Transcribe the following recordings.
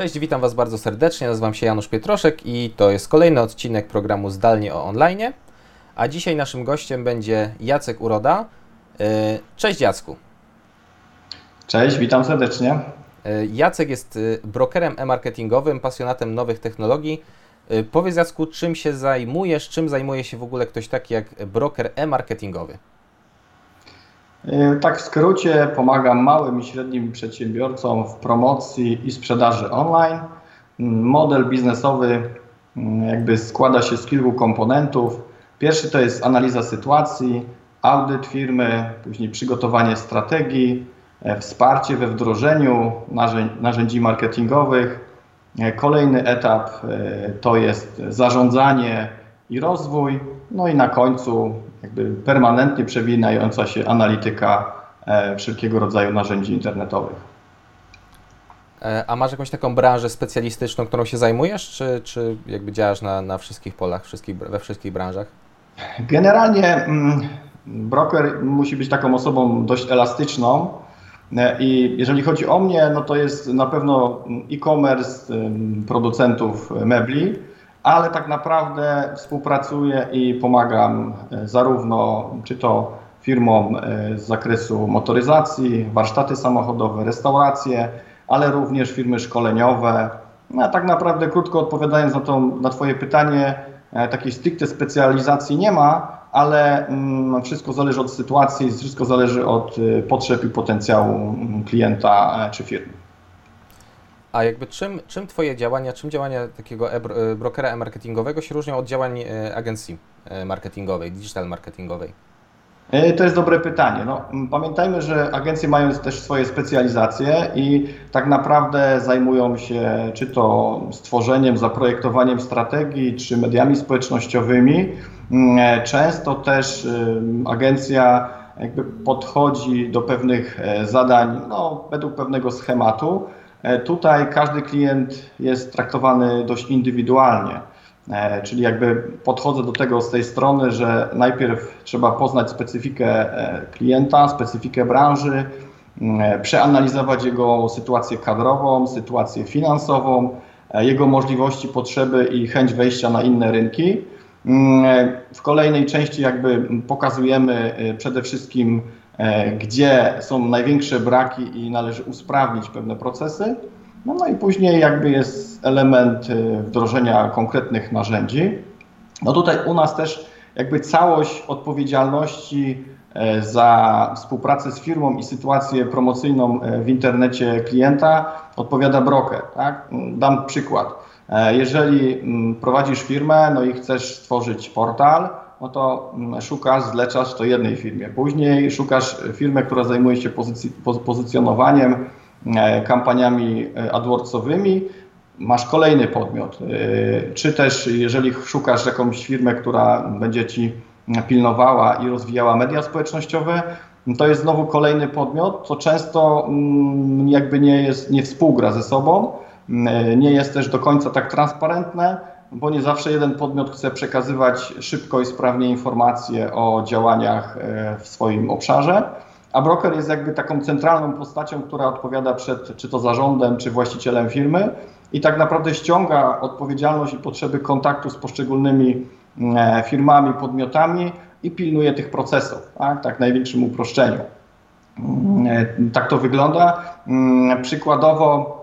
Cześć, witam Was bardzo serdecznie. Nazywam się Janusz Pietroszek i to jest kolejny odcinek programu Zdalnie o online. A dzisiaj naszym gościem będzie Jacek Uroda. E, cześć Jacku. Cześć, witam serdecznie. E, Jacek jest e, brokerem e-marketingowym, pasjonatem nowych technologii. Powiedz Jacku, czym się zajmujesz, czym zajmuje się w ogóle ktoś taki jak broker e-marketingowy? Tak w skrócie pomagam małym i średnim przedsiębiorcom w promocji i sprzedaży online. Model biznesowy mm, jakby składa się z kilku komponentów. Pierwszy to jest analiza sytuacji, audyt firmy, później przygotowanie strategii, e, wsparcie we wdrożeniu narzędzi marketingowych. E, kolejny etap e, to jest zarządzanie i rozwój, no i na końcu jakby permanentnie przewinająca się analityka wszelkiego rodzaju narzędzi internetowych. A masz jakąś taką branżę specjalistyczną, którą się zajmujesz, czy, czy jakby działasz na, na wszystkich polach, wszystkich, we wszystkich branżach? Generalnie mm, broker musi być taką osobą dość elastyczną. E, I jeżeli chodzi o mnie, no to jest na pewno e-commerce producentów mebli, ale tak naprawdę współpracuję i pomagam e, zarówno czy to firmom e, z zakresu motoryzacji, warsztaty samochodowe, restauracje, ale również firmy szkoleniowe. No, tak naprawdę, krótko odpowiadając na, to, na Twoje pytanie, takiej stricte specjalizacji nie ma, ale mm, wszystko zależy od sytuacji, wszystko zależy od y, potrzeb i potencjału mm, klienta e, czy firmy. A jakby czym, czym Twoje działania, czym działania takiego e brokera e-marketingowego się różnią od działań e, agencji marketingowej, digital marketingowej? E, to jest dobre pytanie. No, pamiętajmy, że agencje mają też swoje specjalizacje i tak naprawdę zajmują się czy to stworzeniem, zaprojektowaniem strategii, czy mediami społecznościowymi. E, często też agencja jakby podchodzi do pewnych e, zadań no, według pewnego schematu. Tutaj każdy klient jest traktowany dość indywidualnie. E, czyli jakby podchodzę do tego z tej strony, że najpierw trzeba poznać specyfikę e, klienta, specyfikę branży, e, przeanalizować jego sytuację kadrową, sytuację finansową, jego możliwości, potrzeby i chęć wejścia na inne rynki. W kolejnej części jakby pokazujemy przede wszystkim, gdzie są największe braki i należy usprawnić pewne procesy. No, no i później jakby jest element y, wdrożenia konkretnych narzędzi. No tutaj u nas też jakby całość odpowiedzialności e, za współpracę z firmą i sytuację promocyjną e, w internecie klienta odpowiada broker. Tak? Dam przykład. E, jeżeli mm, prowadzisz firmę no i chcesz stworzyć portal, no to mm, szukasz, zlecasz to jednej firmie. Później szukasz firmę, która zajmuje się pozyc pozycjonowaniem, E, kampaniami e, AdWordsowymi, masz kolejny podmiot. E, czy też, jeżeli szukasz jakąś firmę, która będzie ci pilnowała i rozwijała media społecznościowe, to jest znowu kolejny podmiot, co często mm, jakby nie jest, nie współgra ze sobą, nie jest też do końca tak transparentne, bo nie zawsze jeden podmiot chce przekazywać szybko i sprawnie informacje o działaniach w swoim obszarze a broker jest jakby taką centralną postacią, która odpowiada przed czy to zarządem, czy właścicielem firmy i tak naprawdę ściąga odpowiedzialność i potrzeby kontaktu z poszczególnymi e, firmami, podmiotami i pilnuje tych procesów, tak, tak w największym uproszczeniu. Mm, e, tak to wygląda. Mm, przykładowo,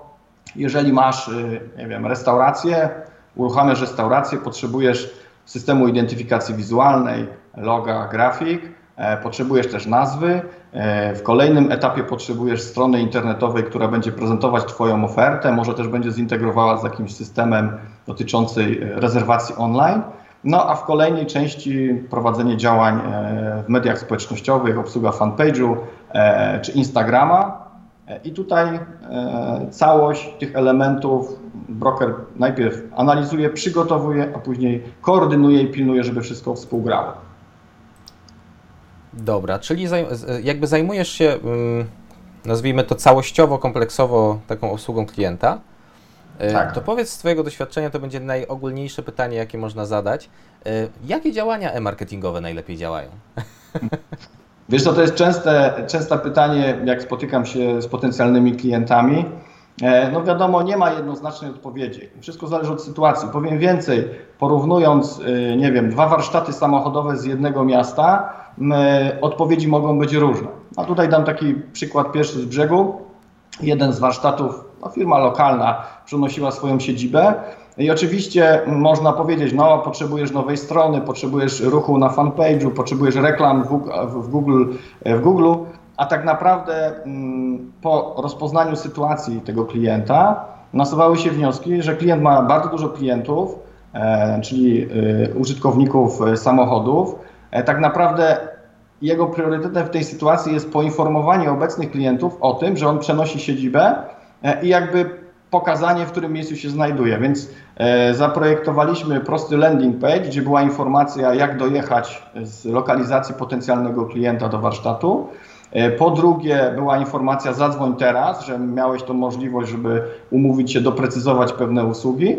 jeżeli masz, y, nie wiem, restaurację, uruchamiasz restaurację, potrzebujesz systemu identyfikacji wizualnej, loga, grafik, e, potrzebujesz też nazwy, E, w kolejnym etapie potrzebujesz strony internetowej, która będzie prezentować Twoją ofertę, może też będzie zintegrowała z jakimś systemem dotyczącym rezerwacji online. No a w kolejnej części prowadzenie działań e, w mediach społecznościowych, obsługa fanpage'u e, czy Instagrama. I tutaj całość tych elementów broker najpierw analizuje, przygotowuje, a później koordynuje i pilnuje, żeby wszystko współgrało. Dobra, czyli jakby zajmujesz się, mm, nazwijmy to całościowo, kompleksowo taką obsługą klienta. E, tak. To powiedz z Twojego doświadczenia, to będzie najogólniejsze pytanie, jakie można zadać. E, jakie działania e-marketingowe najlepiej działają? Wiesz to jest częste, częste pytanie, jak spotykam się z potencjalnymi klientami. E, no wiadomo, nie ma jednoznacznej odpowiedzi. Wszystko zależy od sytuacji. Powiem więcej, porównując, e, nie wiem, dwa warsztaty samochodowe z jednego miasta, odpowiedzi mogą być różne. A tutaj dam taki przykład pierwszy z brzegu. Jeden z warsztatów, no firma lokalna, przenosiła swoją siedzibę. I oczywiście można powiedzieć, no potrzebujesz nowej strony, potrzebujesz ruchu na fanpage'u, potrzebujesz reklam w Google, w Google a tak naprawdę mm, po rozpoznaniu sytuacji tego klienta nasuwały się wnioski, że klient ma bardzo dużo klientów, e, czyli e, użytkowników e, samochodów. Tak naprawdę jego priorytetem w tej sytuacji jest poinformowanie obecnych klientów o tym, że on przenosi siedzibę i jakby pokazanie, w którym miejscu się znajduje. Więc zaprojektowaliśmy prosty landing page, gdzie była informacja, jak dojechać z lokalizacji potencjalnego klienta do warsztatu. E, po drugie, była informacja zadzwoń teraz, że miałeś tą możliwość, żeby umówić się, doprecyzować pewne usługi.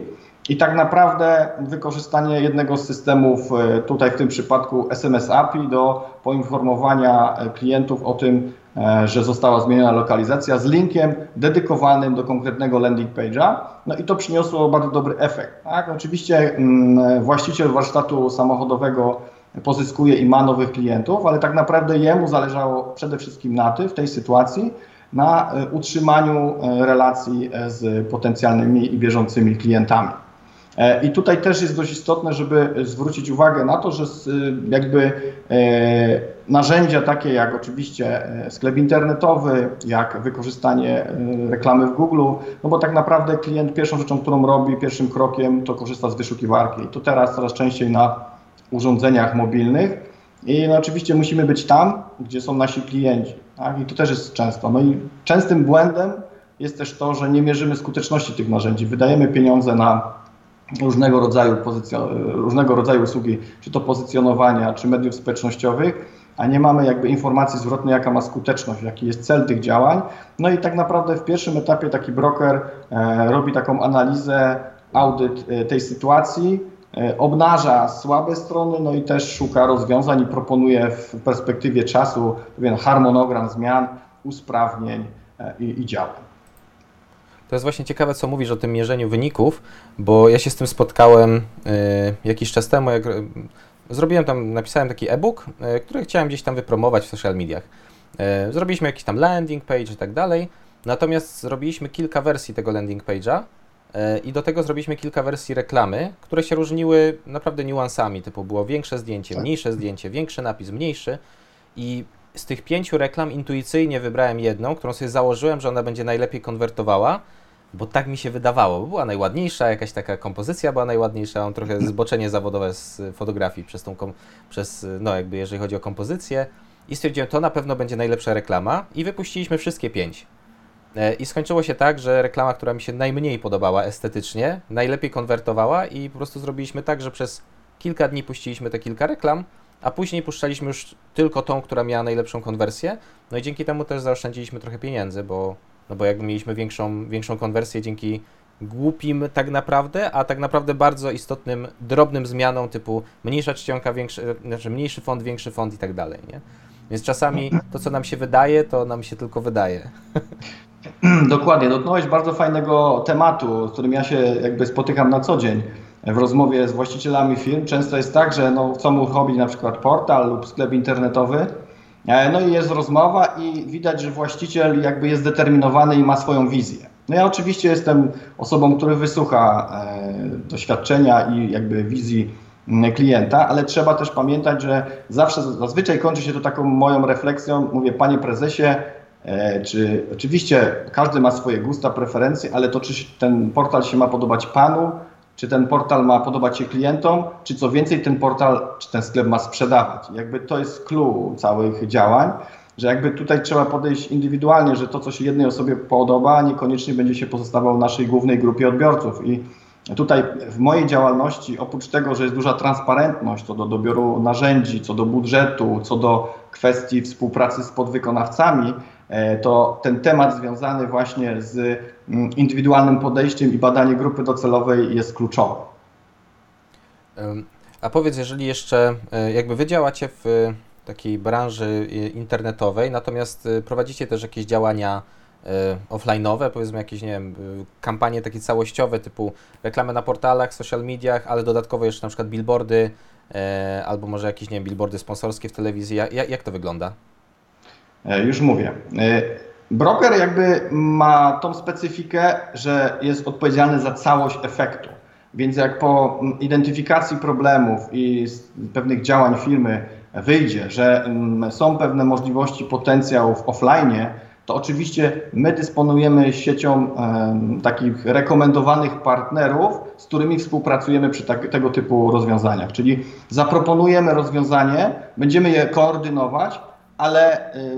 I tak naprawdę wykorzystanie jednego z systemów, e, tutaj w tym przypadku SMS API, do poinformowania e, klientów o tym, że została zmieniona lokalizacja z linkiem dedykowanym do konkretnego landing page'a. No i to przyniosło bardzo dobry efekt. Tak? Oczywiście mm, właściciel warsztatu samochodowego pozyskuje i ma nowych klientów, ale tak naprawdę jemu zależało przede wszystkim na tym, w tej sytuacji, na e, utrzymaniu e, relacji e, z potencjalnymi i bieżącymi klientami. I tutaj też jest dość istotne, żeby zwrócić uwagę na to, że jakby narzędzia takie jak oczywiście sklep internetowy, jak wykorzystanie reklamy w Google, no bo tak naprawdę klient pierwszą rzeczą, którą robi, pierwszym krokiem to korzysta z wyszukiwarki. I to teraz coraz częściej na urządzeniach mobilnych. I no oczywiście musimy być tam, gdzie są nasi klienci. Tak? I to też jest często. No i częstym błędem jest też to, że nie mierzymy skuteczności tych narzędzi. Wydajemy pieniądze na różnego rodzaju, różnego rodzaju usługi, czy to pozycjonowania, czy mediów społecznościowych, a nie mamy jakby informacji zwrotnej, jaka ma skuteczność, jaki jest cel tych działań. No i tak naprawdę w pierwszym etapie taki broker e, robi taką analizę, audyt e, tej sytuacji, E, obnaża słabe strony, no i też szuka rozwiązań i proponuje w perspektywie czasu pewien harmonogram zmian, usprawnień e, i, i działań. To jest właśnie ciekawe, co mówisz o tym mierzeniu wyników, bo ja się z tym spotkałem y, jakiś czas temu, jak y, zrobiłem tam, napisałem taki e-book, y, który chciałem gdzieś tam wypromować w social mediach. Zrobiliśmy jakiś tam landing page i tak dalej, natomiast zrobiliśmy kilka wersji tego landing page'a E, I do tego zrobiliśmy kilka wersji reklamy, które się różniły naprawdę niuansami, typu było większe zdjęcie, tak. mniejsze zdjęcie, większy napis, mniejszy. I z tych pięciu reklam intuicyjnie wybrałem jedną, którą sobie założyłem, że ona będzie najlepiej konwertowała, bo tak mi się wydawało. Była najładniejsza, jakaś taka kompozycja była najładniejsza, mam trochę zboczenie zawodowe z fotografii przez tą, przez, no jakby jeżeli chodzi o kompozycję. I stwierdziłem, to na pewno będzie najlepsza reklama i wypuściliśmy wszystkie pięć. E, I skończyło się tak, że reklama, która mi się najmniej podobała estetycznie, najlepiej konwertowała i po prostu zrobiliśmy tak, że przez kilka dni puściliśmy te kilka reklam, a później puszczaliśmy już tylko tą, która miała najlepszą konwersję. No i dzięki temu też zaoszczędziliśmy trochę pieniędzy, bo, no bo jakby mieliśmy większą, większą konwersję dzięki głupim tak naprawdę, a tak naprawdę bardzo istotnym, drobnym zmianom typu mniejsza czcionka, większy, znaczy mniejszy font, większy font i tak dalej, nie? Więc czasami to, co nam się wydaje, to nam się tylko wydaje. Dokładnie, dotknąłeś bardzo fajnego tematu, z którym ja się jakby spotykam na co dzień w rozmowie z właścicielami firm. Często jest tak, że no, chcą uruchomić na przykład portal lub sklep internetowy, e, no i jest rozmowa i widać, że właściciel jakby jest zdeterminowany i ma swoją wizję. No ja oczywiście jestem osobą, który wysłucha e, doświadczenia i jakby wizji klienta, ale trzeba też pamiętać, że zawsze, zazwyczaj kończy się to taką moją refleksją, mówię, panie prezesie, E, czy oczywiście każdy ma swoje gusta, preferencje, ale to czy ten portal się ma podobać Panu, czy ten portal ma podobać się klientom, czy co więcej ten portal, czy ten sklep ma sprzedawać. Jakby to jest clue całych działań, że jakby tutaj trzeba podejść indywidualnie, że to, co się jednej osobie podoba, niekoniecznie będzie się pozostawało w naszej głównej grupie odbiorców. I tutaj w mojej działalności, oprócz tego, że jest duża transparentność co do dobioru narzędzi, co do budżetu, co do kwestii współpracy z podwykonawcami, to ten temat związany właśnie z mm, indywidualnym podejściem i badanie grupy docelowej jest kluczowy. A powiedz, jeżeli jeszcze e, jakby wy działacie w takiej branży internetowej, natomiast e, prowadzicie też jakieś działania offline'owe, powiedzmy jakieś, nie wiem, kampanie takie całościowe typu reklamy na portalach, social mediach, ale dodatkowo jeszcze na przykład billboardy albo może jakieś, nie wiem, billboardy sponsorskie w telewizji. Jak, jak to wygląda? Już mówię. Broker jakby ma tą specyfikę, że jest odpowiedzialny za całość efektu. Więc jak po identyfikacji problemów i pewnych działań firmy wyjdzie, że mm, są pewne możliwości, potencjał w offline, to oczywiście my dysponujemy siecią takich rekomendowanych partnerów, z którymi współpracujemy przy tak, tego typu rozwiązaniach. Czyli zaproponujemy rozwiązanie, będziemy je koordynować, ale y,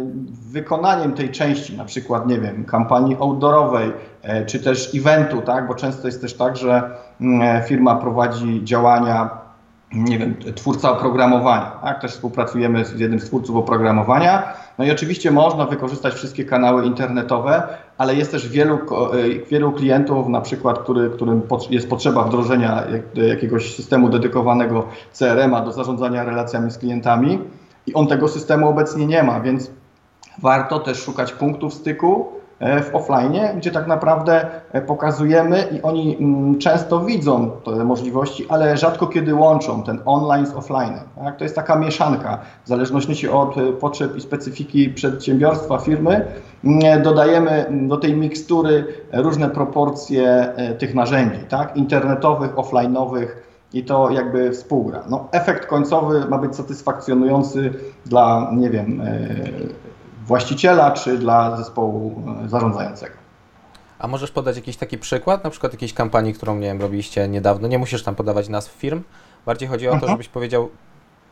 wykonaniem tej części, na przykład, nie wiem, kampanii outdoorowej, e, czy też eventu, tak, bo często jest też tak, że mm, e, firma prowadzi działania, nie wiem, twórca oprogramowania, tak, też współpracujemy z jednym z twórców oprogramowania, no i oczywiście można wykorzystać wszystkie kanały internetowe, ale jest też wielu, e, wielu klientów, na przykład, który, którym jest potrzeba wdrożenia jakiegoś systemu dedykowanego CRM-a do zarządzania relacjami z klientami, i on tego systemu obecnie nie ma, więc warto też szukać punktów styku e, w offline, gdzie tak naprawdę e, pokazujemy i oni mm, często widzą te możliwości, ale rzadko kiedy łączą ten online z offline. Tak? To jest taka mieszanka, w zależności od e, potrzeb i specyfiki przedsiębiorstwa, firmy, mm, dodajemy do tej mikstury różne proporcje tych narzędzi, tak? internetowych, offline'owych, i to jakby współgra. No, efekt końcowy ma być satysfakcjonujący dla, nie wiem, e, właściciela czy dla zespołu e, zarządzającego. A możesz podać jakiś taki przykład, na przykład jakiejś kampanii, którą nie wiem, robiliście niedawno? Nie musisz tam podawać nazw firm. Bardziej chodzi o to, mhm. żebyś powiedział,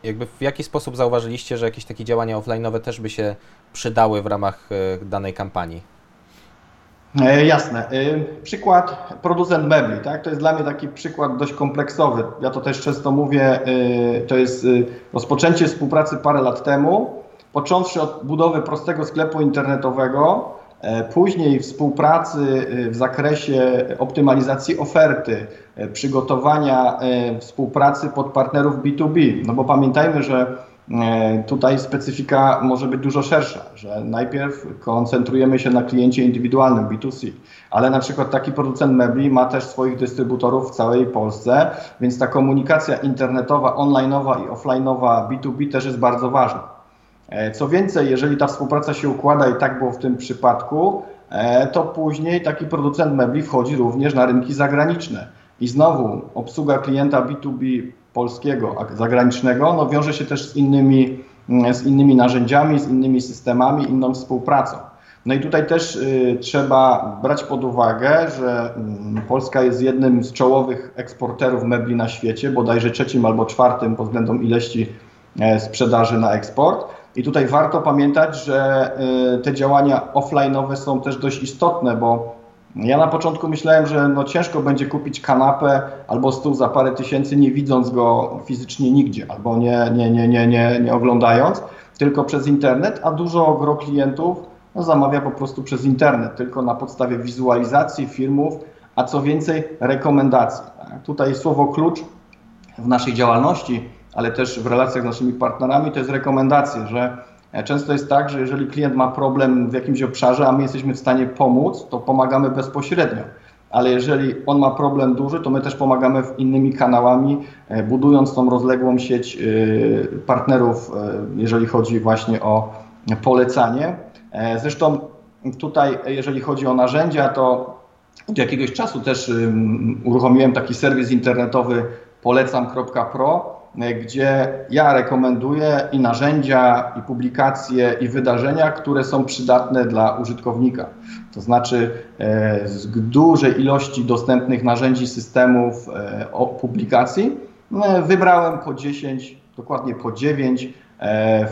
jakby w jaki sposób zauważyliście, że jakieś takie działania offline'owe też by się przydały w ramach e, danej kampanii. E, jasne. E, przykład producent mebli, tak? To jest dla mnie taki przykład dość kompleksowy. Ja to też często mówię, e, to jest rozpoczęcie współpracy parę lat temu, począwszy od budowy prostego sklepu internetowego, później współpracy w zakresie optymalizacji oferty, przygotowania współpracy pod partnerów B2B. No bo pamiętajmy, że tutaj specyfika może być dużo szersza, że najpierw koncentrujemy się na kliencie indywidualnym B2C, ale na przykład taki producent mebli ma też swoich dystrybutorów w całej Polsce, więc ta komunikacja internetowa, onlineowa i offlineowa B2B też jest bardzo ważna. E, co więcej, jeżeli ta współpraca się układa i tak było w tym przypadku, e, to później taki producent mebli wchodzi również na rynki zagraniczne. I znowu obsługa klienta B2B polskiego, zagranicznego, no wiąże się też z innymi, mm, z innymi narzędziami, z innymi systemami, inną współpracą. No i tutaj też y, trzeba brać pod uwagę, że y, Polska jest jednym z czołowych eksporterów mebli na świecie, bodajże trzecim albo czwartym pod względem ilości y, sprzedaży na eksport. I tutaj warto pamiętać, że y, te działania offline'owe są też dość istotne, bo ja na początku myślałem, że no ciężko będzie kupić kanapę albo stół za parę tysięcy, nie widząc go fizycznie nigdzie, albo nie, nie, nie, nie, nie, nie oglądając, tylko przez internet, a dużo gro klientów no, zamawia po prostu przez internet, tylko na podstawie wizualizacji filmów, a co więcej rekomendacji. Tutaj słowo klucz w naszej działalności, ale też w relacjach z naszymi partnerami to jest rekomendacje, że często jest tak, że jeżeli klient ma problem w jakimś obszarze, a my jesteśmy w stanie pomóc, to pomagamy bezpośrednio. Ale jeżeli on ma problem duży, to my też pomagamy innymi kanałami, e, budując tą rozległą sieć e, partnerów, jeżeli chodzi właśnie o polecanie. Zresztą tutaj, jeżeli chodzi o narzędzia, to od jakiegoś czasu też uruchomiłem taki serwis internetowy polecam.pro, E, gdzie ja rekomenduję i narzędzia, i publikacje, i wydarzenia, które są przydatne dla użytkownika. To znaczy e, z dużej ilości dostępnych narzędzi, systemów, e, publikacji wybrałem po 10, dokładnie po 9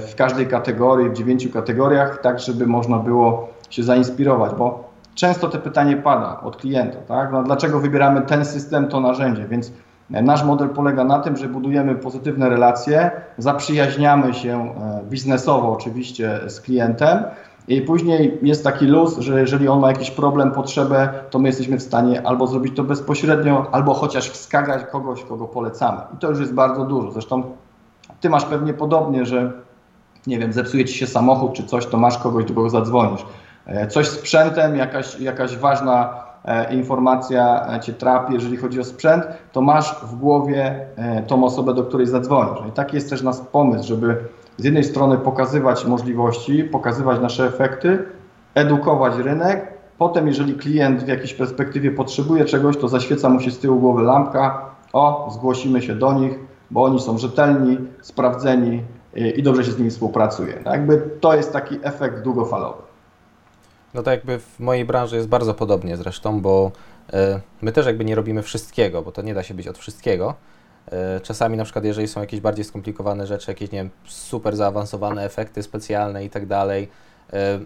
w każdej kategorii, w 9 kategoriach, tak żeby można było się zainspirować, bo często to pytanie pada od klienta, tak? No, dlaczego wybieramy ten system, to narzędzie, więc Nasz model polega na tym, że budujemy pozytywne relacje, zaprzyjaźniamy się e, biznesowo oczywiście z klientem i później jest taki luz, że jeżeli on ma jakiś problem, potrzebę, to my jesteśmy w stanie albo zrobić to bezpośrednio, albo chociaż wskazać kogoś, kogo polecamy. I to już jest bardzo dużo. Zresztą ty masz pewnie podobnie, że nie wiem, zepsuje ci się samochód czy coś, to masz kogoś, do kogo zadzwonisz. coś sprzętem, jakaś, jakaś ważna informacja Cię trapi, jeżeli chodzi o sprzęt, to masz w głowie tą osobę, do której zadzwonisz. I taki jest też nasz pomysł, żeby z jednej strony pokazywać możliwości, pokazywać nasze efekty, edukować rynek, potem jeżeli klient w jakiejś perspektywie potrzebuje czegoś, to zaświeca mu się z tyłu głowy lampka, o, zgłosimy się do nich, bo oni są rzetelni, sprawdzeni i dobrze się z nimi współpracuje. Tak jakby to jest taki efekt długofalowy. No to jakby w mojej branży jest bardzo podobnie zresztą, bo e, my też jakby nie robimy wszystkiego, bo to nie da się być od wszystkiego. E, czasami na przykład jeżeli są jakieś bardziej skomplikowane rzeczy, jakieś nie wiem, super zaawansowane efekty specjalne i tak dalej, e,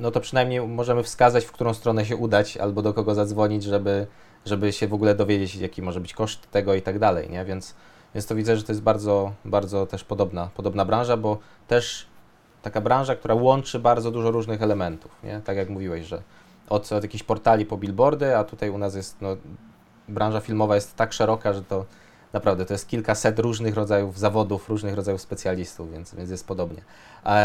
no to przynajmniej możemy wskazać, w którą stronę się udać albo do kogo zadzwonić, żeby, żeby się w ogóle dowiedzieć, jaki może być koszt tego i tak dalej, nie? Więc, więc to widzę, że to jest bardzo, bardzo też podobna, podobna branża, bo też taka branża, która łączy bardzo dużo różnych elementów, nie? Tak jak mówiłeś, że od, od jakichś portali po billboardy, a tutaj u nas jest, no, branża filmowa jest tak szeroka, że to naprawdę to jest kilkaset różnych rodzajów zawodów, różnych rodzajów specjalistów, więc, więc jest podobnie. A,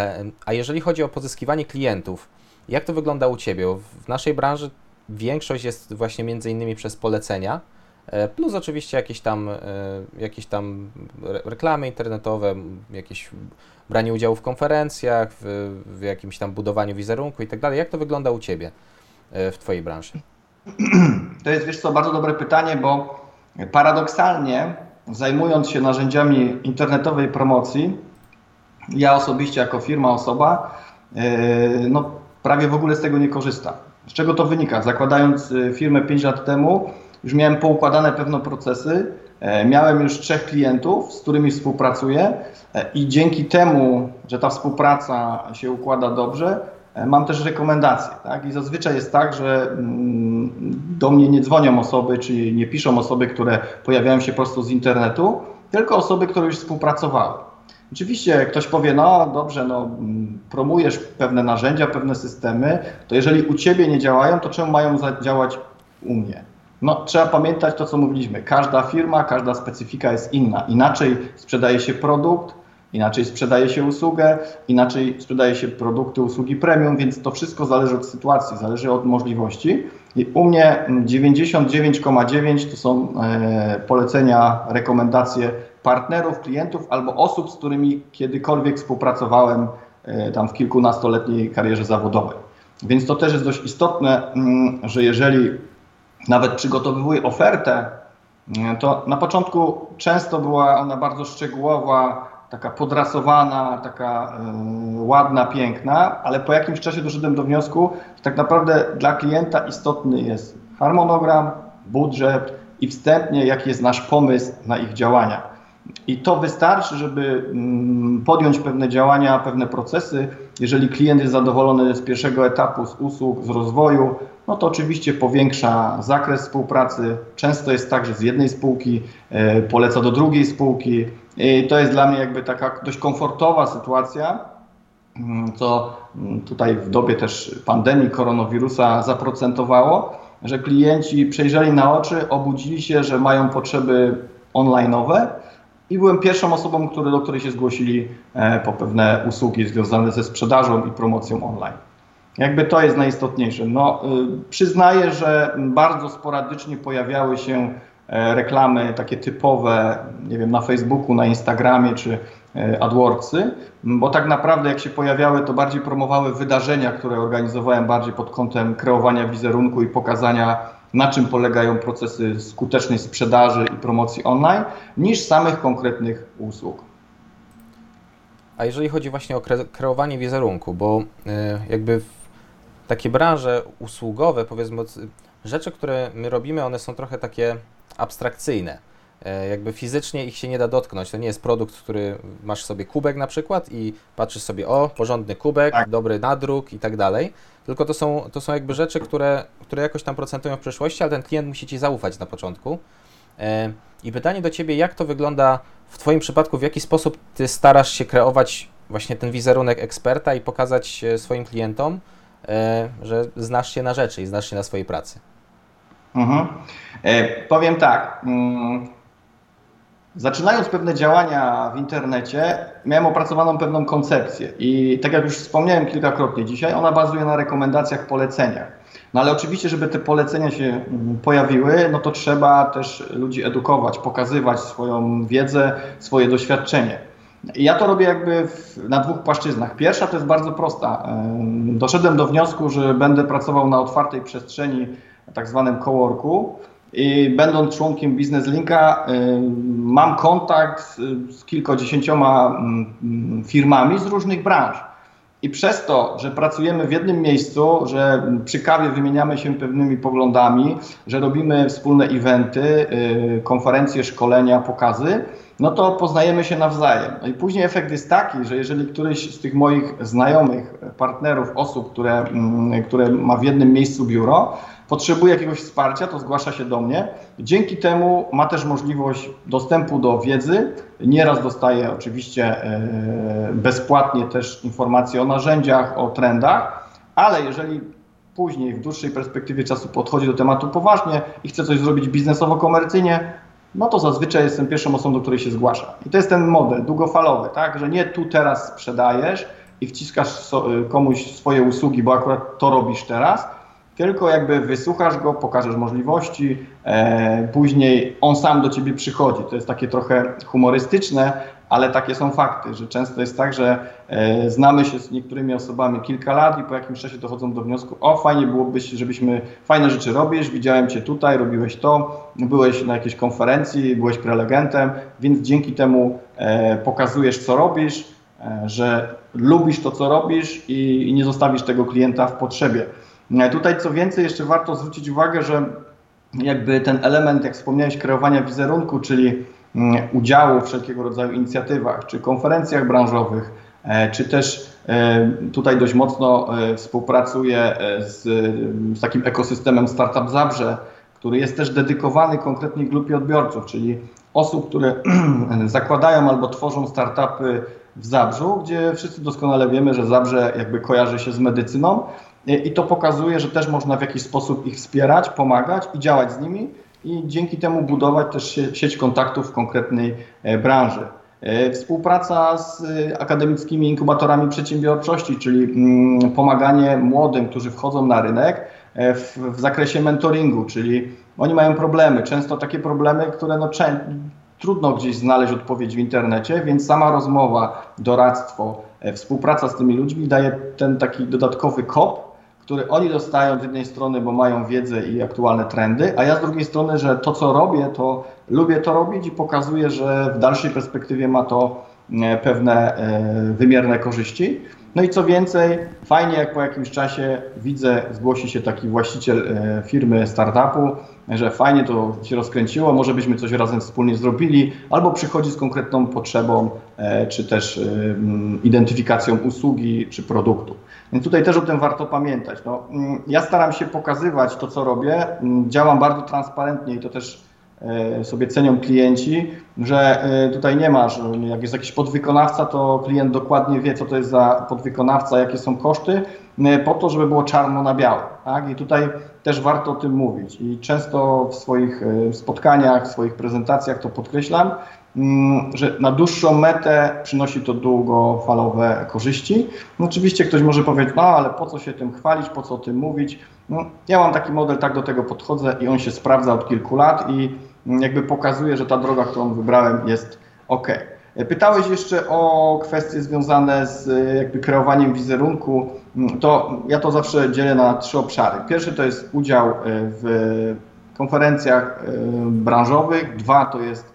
a jeżeli chodzi o pozyskiwanie klientów, jak to wygląda u Ciebie? W naszej branży większość jest właśnie między innymi przez polecenia, plus oczywiście jakieś tam, e, jakieś tam reklamy internetowe, jakieś branie udziału w konferencjach, w, w jakimś tam budowaniu wizerunku i tak dalej. Jak to wygląda u Ciebie e, w Twojej branży? To jest, wiesz co, bardzo dobre pytanie, bo paradoksalnie zajmując się narzędziami internetowej promocji, ja osobiście jako firma, osoba, no prawie w ogóle z tego nie korzysta. Z czego to wynika? Zakładając firmę 5 lat temu, już miałem poukładane pewne procesy, e, miałem już trzech klientów, z którymi współpracuję e, i dzięki temu, że ta współpraca się układa dobrze, e, mam też rekomendacje. Tak? I zazwyczaj jest tak, że mm, do mnie nie dzwonią osoby, czy nie piszą osoby, które pojawiają się prosto z internetu, tylko osoby, które już współpracowały. Oczywiście ktoś powie, no dobrze, no promujesz pewne narzędzia, pewne systemy, to jeżeli u Ciebie nie działają, to czemu mają działać u mnie? No, trzeba pamiętać to, co mówiliśmy. Każda firma, każda specyfika jest inna. Inaczej sprzedaje się produkt, inaczej sprzedaje się usługę, inaczej sprzedaje się produkty, usługi premium, więc to wszystko zależy od sytuacji, zależy od możliwości. I u mnie 99,9 to są e, polecenia, rekomendacje partnerów, klientów albo osób, z którymi kiedykolwiek współpracowałem e, tam w kilkunastoletniej karierze zawodowej. Więc to też jest dość istotne, mm, że jeżeli nawet przygotowywuję ofertę, to na początku często była ona bardzo szczegółowa, taka podrasowana, taka y, ładna, piękna, ale po jakimś czasie doszedłem do wniosku, że tak naprawdę dla klienta istotny jest harmonogram, budżet i wstępnie jaki jest nasz pomysł na ich działania. I to wystarczy, żeby mm, podjąć pewne działania, pewne procesy. Jeżeli klient jest zadowolony z pierwszego etapu, z usług, z rozwoju, no to oczywiście powiększa zakres współpracy. Często jest tak, że z jednej spółki e, poleca do drugiej spółki. I to jest dla mnie jakby taka dość komfortowa sytuacja, mm, co mm, tutaj w dobie też pandemii koronawirusa zaprocentowało, że klienci przejrzeli na oczy, obudzili się, że mają potrzeby online'owe i byłem pierwszą osobą, który, do której się zgłosili e, po pewne usługi związane ze sprzedażą i promocją online. Jakby to jest najistotniejsze. No, y, przyznaję, że bardzo sporadycznie pojawiały się e, reklamy takie typowe, nie wiem, na Facebooku, na Instagramie czy e, AdWordsy, bo tak naprawdę jak się pojawiały, to bardziej promowały wydarzenia, które organizowałem bardziej pod kątem kreowania wizerunku i pokazania na czym polegają procesy skutecznej sprzedaży i promocji online, niż samych konkretnych usług. A jeżeli chodzi właśnie o kreowanie wizerunku, bo e, jakby takie branże usługowe, powiedzmy, rzeczy, które my robimy, one są trochę takie abstrakcyjne. E, jakby fizycznie ich się nie da dotknąć. To nie jest produkt, który masz sobie kubek na przykład i patrzysz sobie, o, porządny kubek, tak. dobry nadruk i tak dalej. Tylko to są, to są jakby rzeczy, które, które jakoś tam procentują w przyszłości, ale ten klient musi Ci zaufać na początku. E, I pytanie do Ciebie, jak to wygląda w Twoim przypadku, w jaki sposób Ty starasz się kreować właśnie ten wizerunek eksperta i pokazać e, swoim klientom, że znasz się na rzeczy i znasz się na swojej pracy? Mhm. E, powiem tak. Mm, Zaczynając pewne działania w internecie, miałem opracowaną pewną koncepcję i tak jak już wspomniałem kilkakrotnie dzisiaj, ona bazuje na rekomendacjach, poleceniach. No ale oczywiście, żeby te polecenia się mm, pojawiły, no to trzeba też ludzi edukować, pokazywać swoją wiedzę, swoje doświadczenie. I ja to robię jakby w, na dwóch płaszczyznach. Pierwsza to jest bardzo prosta. Doszedłem do wniosku, że będę pracował na otwartej przestrzeni, tak zwanym coworku, będąc członkiem Business Linka, mam kontakt z kilkudziesięcioma mm, mm, firmami z różnych branż. I przez to, że pracujemy w jednym miejscu, że przy kawie wymieniamy się pewnymi poglądami, że robimy wspólne eventy, y, konferencje, szkolenia, pokazy, no to poznajemy się nawzajem. No i później efekt jest taki, że jeżeli któryś z tych moich znajomych, partnerów, osób, które, mm, które ma w jednym miejscu biuro, potrzebuje jakiegoś wsparcia, to zgłasza się do mnie. Dzięki temu ma też możliwość dostępu do wiedzy. Nieraz dostaje oczywiście e, bezpłatnie też informacje o narzędziach, o trendach, ale jeżeli później w dłuższej perspektywie czasu podchodzi do tematu poważnie i chce coś zrobić biznesowo-komercyjnie, no to zazwyczaj jestem pierwszą osobą, do której się zgłasza. I to jest ten model długofalowy, tak, że nie tu teraz sprzedajesz i wciskasz komuś swoje usługi, bo akurat to robisz teraz, tylko jakby wysłuchasz go, pokażesz możliwości, e, później on sam do ciebie przychodzi. To jest takie trochę humorystyczne, ale takie są fakty, że często jest tak, że e, znamy się z niektórymi osobami kilka lat i po jakimś czasie dochodzą do wniosku, o fajnie byłoby, żebyśmy fajne rzeczy robisz, widziałem cię tutaj, robiłeś to, byłeś na jakiejś konferencji, byłeś prelegentem, więc dzięki temu e, pokazujesz, co robisz, e, że lubisz to, co robisz i, i nie zostawisz tego klienta w potrzebie. E, tutaj co więcej, jeszcze warto zwrócić uwagę, że jakby ten element, jak wspomniałeś, kreowania wizerunku, czyli udziału w wszelkiego rodzaju inicjatywach, czy konferencjach branżowych, e, czy też e, tutaj dość mocno współpracuję z, z takim ekosystemem Startup Zabrze, który jest też dedykowany konkretnej grupie odbiorców, czyli osób, które zakładają albo tworzą startupy w Zabrzu, gdzie wszyscy doskonale wiemy, że Zabrze jakby kojarzy się z medycyną i to pokazuje, że też można w jakiś sposób ich wspierać, pomagać i działać z nimi i dzięki temu budować też sieć kontaktów w konkretnej e, branży. E, współpraca z e, akademickimi inkubatorami przedsiębiorczości, czyli mm, pomaganie młodym, którzy wchodzą na rynek w, w zakresie mentoringu, czyli oni mają problemy, często takie problemy, które no, trudno gdzieś znaleźć odpowiedź w internecie, więc sama rozmowa, doradztwo, współpraca z tymi ludźmi daje ten taki dodatkowy kop, który oni dostają z jednej strony, bo mają wiedzę i aktualne trendy, a ja z drugiej strony, że to co robię, to lubię to robić i pokazuję, że w dalszej perspektywie ma to e, pewne e, wymierne korzyści. No i co więcej, fajnie jak po jakimś czasie widzę, zgłosi się taki właściciel e, firmy startupu, że fajnie to się rozkręciło, może byśmy coś razem wspólnie zrobili, albo przychodzi z konkretną potrzebą, czy też identyfikacją usługi czy produktu. Więc tutaj też o tym warto pamiętać. No, mm, ja staram się pokazywać to, co robię. Mm, działam bardzo transparentnie i to też e, sobie cenią klienci, że e, tutaj nie ma, że jak jest jakiś podwykonawca, to klient dokładnie wie, co to jest za podwykonawca, jakie są koszty, e, po to, żeby było czarno na białe. Tak? I tutaj też warto o tym mówić. I często w swoich spotkaniach, w swoich prezentacjach to podkreślam, że na dłuższą metę przynosi to długofalowe korzyści. No oczywiście ktoś może powiedzieć, no ale po co się tym chwalić, po co o tym mówić. No, ja mam taki model, tak do tego podchodzę i on się sprawdza od kilku lat i mm, jakby pokazuje, że ta droga, którą wybrałem jest ok. Pytałeś jeszcze o kwestie związane z jakby kreowaniem wizerunku. Mm, to ja to zawsze dzielę na trzy obszary. Pierwszy to jest udział e, w konferencjach e, branżowych, dwa to jest Mm,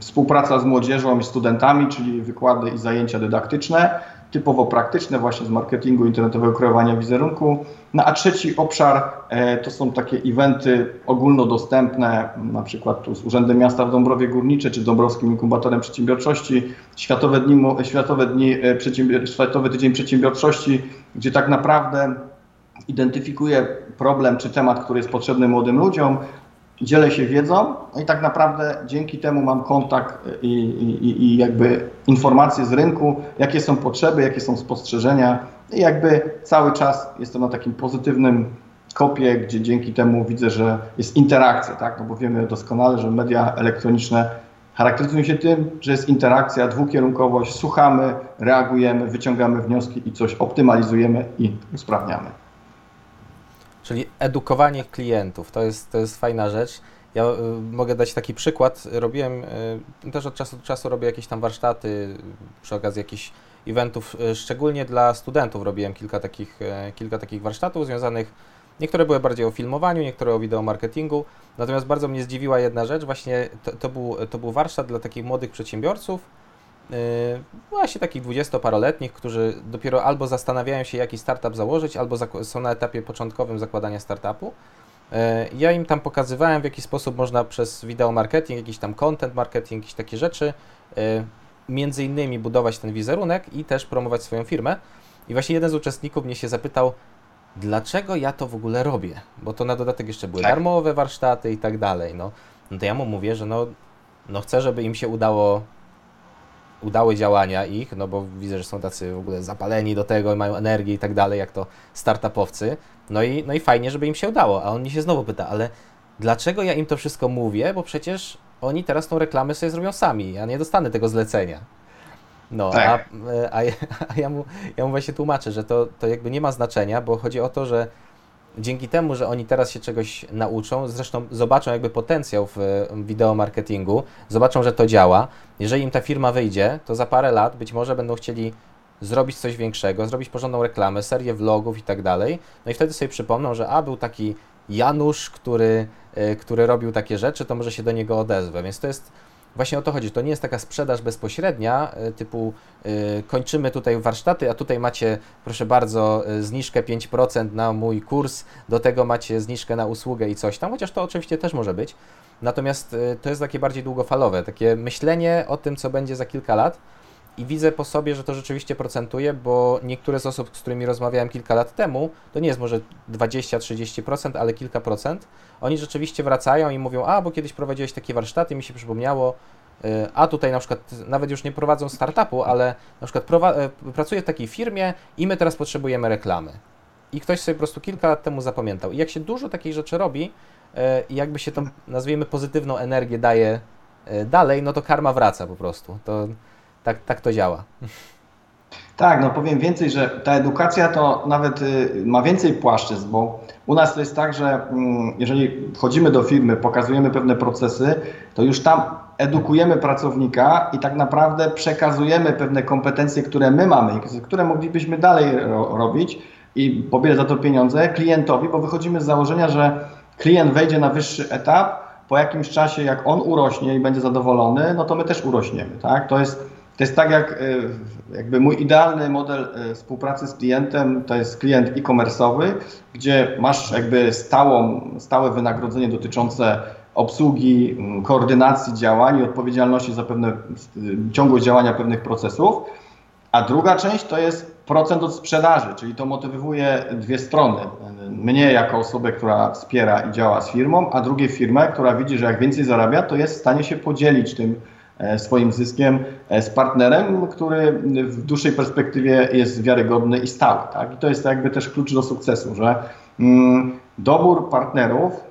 współpraca z młodzieżą i studentami, czyli wykłady i zajęcia dydaktyczne, typowo praktyczne właśnie z marketingu internetowego kreowania wizerunku. No a trzeci obszar e, to są takie eventy ogólnodostępne, na przykład tu z Urzędem Miasta w Dąbrowie Górniczej czy Dąbrowskim Inkubatorem Przedsiębiorczości, Światowe, dni, Światowe, dni, e, Światowy Tydzień Przedsiębiorczości, gdzie tak naprawdę identyfikuje problem czy temat, który jest potrzebny młodym ludziom, dzielę się wiedzą i tak naprawdę dzięki temu mam kontakt i, i, i jakby informacje z rynku, jakie są potrzeby, jakie są spostrzeżenia i jakby cały czas jestem na takim pozytywnym kopię, gdzie dzięki temu widzę, że jest interakcja, tak? No bo wiemy doskonale, że media elektroniczne charakteryzują się tym, że jest interakcja, dwukierunkowość, słuchamy, reagujemy, wyciągamy wnioski i coś optymalizujemy i usprawniamy. Czyli edukowanie klientów, to jest, to jest fajna rzecz. Ja y, mogę dać taki przykład. Robiłem, y, też od czasu do czasu robię jakieś tam warsztaty przy okazji jakichś eventów, y, szczególnie dla studentów robiłem kilka takich, y, kilka takich warsztatów związanych, niektóre były bardziej o filmowaniu, niektóre o wideomarketingu, natomiast bardzo mnie zdziwiła jedna rzecz, właśnie to, to, był, to był warsztat dla takich młodych przedsiębiorców, właśnie takich dwudziestoparoletnich, którzy dopiero albo zastanawiają się, jaki startup założyć, albo są na etapie początkowym zakładania startupu. Yy, ja im tam pokazywałem, w jaki sposób można przez wideo marketing, jakiś tam content marketing, jakieś takie rzeczy, yy, między innymi budować ten wizerunek i też promować swoją firmę. I właśnie jeden z uczestników mnie się zapytał, dlaczego ja to w ogóle robię? Bo to na dodatek jeszcze były tak. darmowe warsztaty i tak dalej. No, no to ja mu mówię, że no, no chcę, żeby im się udało udały działania ich, no bo widzę, że są tacy w ogóle zapaleni do tego i mają energię i tak dalej, jak to startupowcy. No i, no i fajnie, żeby im się udało. A on mi się znowu pyta, ale dlaczego ja im to wszystko mówię? Bo przecież oni teraz tą reklamę sobie zrobią sami. Ja nie dostanę tego zlecenia. No, tak. a, a, a, ja, mu, ja mu właśnie tłumaczę, że to, to jakby nie ma znaczenia, bo chodzi o to, że dzięki temu, że oni teraz się czegoś nauczą, zresztą zobaczą jakby potencjał w wideo marketingu, zobaczą, że to działa. Jeżeli im ta firma wyjdzie, to za parę lat być może będą chcieli zrobić coś większego, zrobić porządną reklamę, serię vlogów i tak dalej. No i wtedy sobie przypomną, że a był taki Janusz, który, e, który robił takie rzeczy, to może się do niego odezwę. Więc to jest właśnie o to chodzi. To nie jest taka sprzedaż bezpośrednia, e, typu yy, kończymy tutaj warsztaty, a tutaj macie, proszę bardzo, zniżkę 5% na mój kurs, do tego macie zniżkę na usługę i coś tam, chociaż to oczywiście też może być. Natomiast yy, to jest takie bardziej długofalowe, takie myślenie o tym, co będzie za kilka lat i widzę po sobie, że to rzeczywiście procentuje, bo niektóre z osób, z którymi rozmawiałem kilka lat temu, to nie jest może 20-30%, ale kilka procent, oni rzeczywiście wracają i mówią, a bo kiedyś prowadziłeś takie warsztaty, mi się przypomniało, y, a tutaj na przykład nawet już nie prowadzą startupu, ale na przykład y, pracuję w takiej firmie i my teraz potrzebujemy reklamy. I ktoś sobie po prostu kilka lat temu zapamiętał. I jak się dużo takich rzeczy robi, y, i jakby się tą, nazwijmy, pozytywną energię daje dalej, no to karma wraca po prostu. To, tak, tak to działa. Tak, no powiem więcej, że ta edukacja to nawet y, ma więcej płaszczyzn, bo u nas to jest tak, że mm, jeżeli wchodzimy do firmy, pokazujemy pewne procesy, to już tam edukujemy pracownika i tak naprawdę przekazujemy pewne kompetencje, które my mamy, które moglibyśmy dalej ro robić i pobierać za to pieniądze klientowi, bo wychodzimy z założenia, że klient wejdzie na wyższy etap, po jakimś czasie, jak on urośnie i będzie zadowolony, no to my też urośniemy. Tak? To jest to jest tak jak e, jakby mój idealny model e, współpracy z klientem to jest klient e-commerce'owy, gdzie masz jakby stałą, stałe wynagrodzenie dotyczące obsługi, koordynacji działań i odpowiedzialności za pewne ciągłość działania pewnych procesów. A druga część to jest procent od sprzedaży, czyli to motywuje dwie strony. Mnie jako osobę, która wspiera i działa z firmą, a drugie firmę, która widzi, że jak więcej zarabia, to jest w stanie się podzielić tym swoim zyskiem e, z partnerem, który w dłuższej perspektywie jest wiarygodny i stały. Tak? I to jest jakby też klucz do sukcesu, że mm, dobór partnerów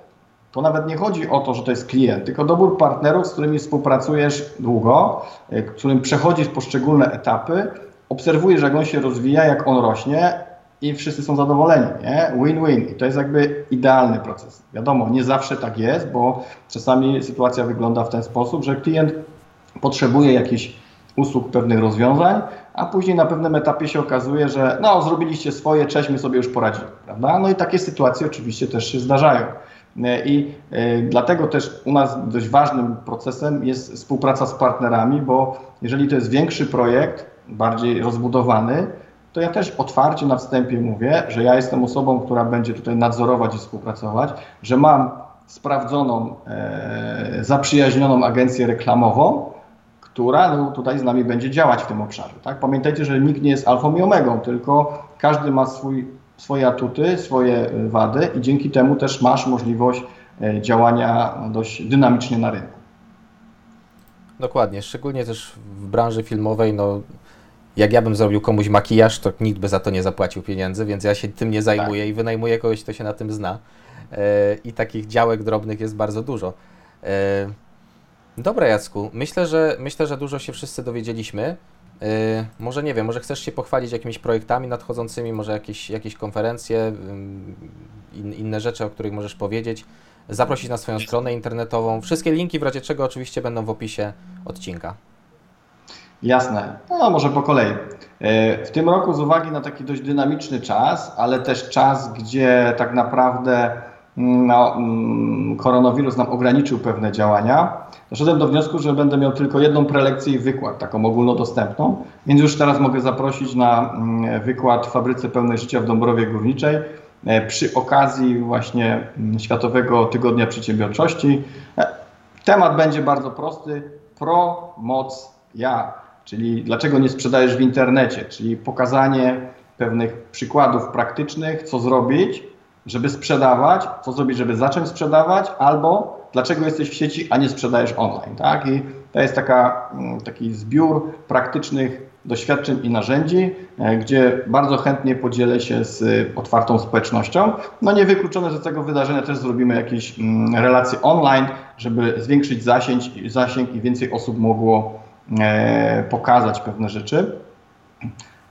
to nawet nie chodzi o to, że to jest klient, tylko dobór partnerów, z którymi współpracujesz długo, e, którym przechodzisz poszczególne etapy, obserwujesz, jak on się rozwija, jak on rośnie i wszyscy są zadowoleni? Win-win. I to jest jakby idealny proces. Wiadomo, nie zawsze tak jest, bo czasami sytuacja wygląda w ten sposób, że klient potrzebuje jakichś usług, pewnych rozwiązań, a później na pewnym etapie się okazuje, że no zrobiliście swoje, cześć, my sobie już poradzimy, prawda? No i takie sytuacje oczywiście też się zdarzają. I y, dlatego też u nas dość ważnym procesem jest współpraca z partnerami, bo jeżeli to jest większy projekt, bardziej rozbudowany, to ja też otwarcie na wstępie mówię, że ja jestem osobą, która będzie tutaj nadzorować i współpracować, że mam sprawdzoną, e, zaprzyjaźnioną agencję reklamową, która no, tutaj z nami będzie działać w tym obszarze. Tak? Pamiętajcie, że nikt nie jest alfą i omegą, tylko każdy ma swój, swoje atuty, swoje y, wady i dzięki temu też masz możliwość y, działania dość dynamicznie na rynku. Dokładnie, szczególnie też w branży filmowej, no jak ja bym zrobił komuś makijaż, to nikt by za to nie zapłacił pieniędzy, więc ja się tym nie zajmuję tak. i wynajmuję kogoś, kto się na tym zna. I takich działek drobnych jest bardzo dużo. Dobra, Jacku, myślę, że myślę, że dużo się wszyscy dowiedzieliśmy. Yy, może nie wiem, może chcesz się pochwalić jakimiś projektami nadchodzącymi, może jakieś, jakieś konferencje, yy, in, inne rzeczy, o których możesz powiedzieć, zaprosić na swoją stronę internetową. Wszystkie linki w razie czego oczywiście będą w opisie odcinka. Jasne. No może po kolei. Yy, w tym roku z uwagi na taki dość dynamiczny czas, ale też czas, gdzie tak naprawdę no, koronawirus nam ograniczył pewne działania, doszedłem do wniosku, że będę miał tylko jedną prelekcję i wykład, taką ogólnodostępną, więc już teraz mogę zaprosić na mm, wykład w Fabryce Pełnej Życia w Dąbrowie Górniczej e, przy okazji właśnie mm, Światowego Tygodnia Przedsiębiorczości. E, temat będzie bardzo prosty, pro, moc, ja, czyli dlaczego nie sprzedajesz w internecie, czyli pokazanie pewnych przykładów praktycznych, co zrobić, żeby sprzedawać, co zrobić, żeby zacząć sprzedawać, albo dlaczego jesteś w sieci, a nie sprzedajesz online. Tak? I to jest taka, mm, taki zbiór praktycznych doświadczeń i narzędzi, e, gdzie bardzo chętnie podzielę się z otwartą społecznością. No niewykluczone, że z tego wydarzenia też zrobimy jakieś mm, relacje online, żeby zwiększyć zasięg, zasięg i więcej osób mogło e, pokazać pewne rzeczy.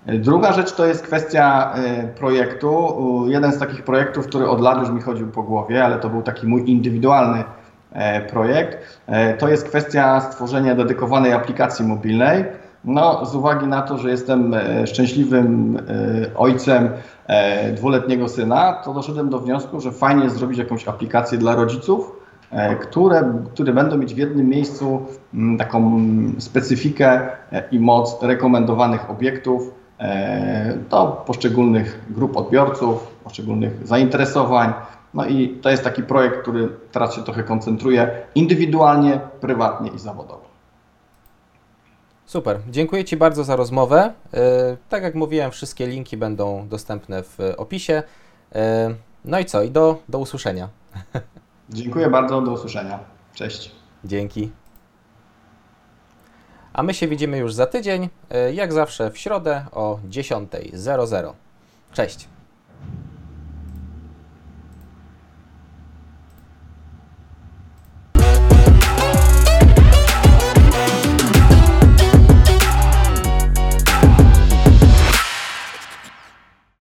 Druga rzecz to jest kwestia e, projektu. Jeden z takich projektów, który od lat już mi chodził po głowie, ale to był taki mój indywidualny e, projekt, e, to jest kwestia stworzenia dedykowanej aplikacji mobilnej. No, z uwagi na to, że jestem szczęśliwym ojcem dwuletniego syna, to doszedłem do wniosku, że fajnie jest zrobić jakąś aplikację dla rodziców, które, które będą mieć w jednym miejscu taką specyfikę i moc rekomendowanych obiektów, do poszczególnych grup odbiorców, poszczególnych zainteresowań. No i to jest taki projekt, który teraz się trochę koncentruje indywidualnie, prywatnie i zawodowo. Super, dziękuję Ci bardzo za rozmowę. E, tak jak mówiłem, wszystkie linki będą dostępne w opisie. E, no i co, i do, do usłyszenia. Dziękuję bardzo, do usłyszenia. Cześć. Dzięki. A my się widzimy już za tydzień, e, jak zawsze w środę o 10.00. Cześć!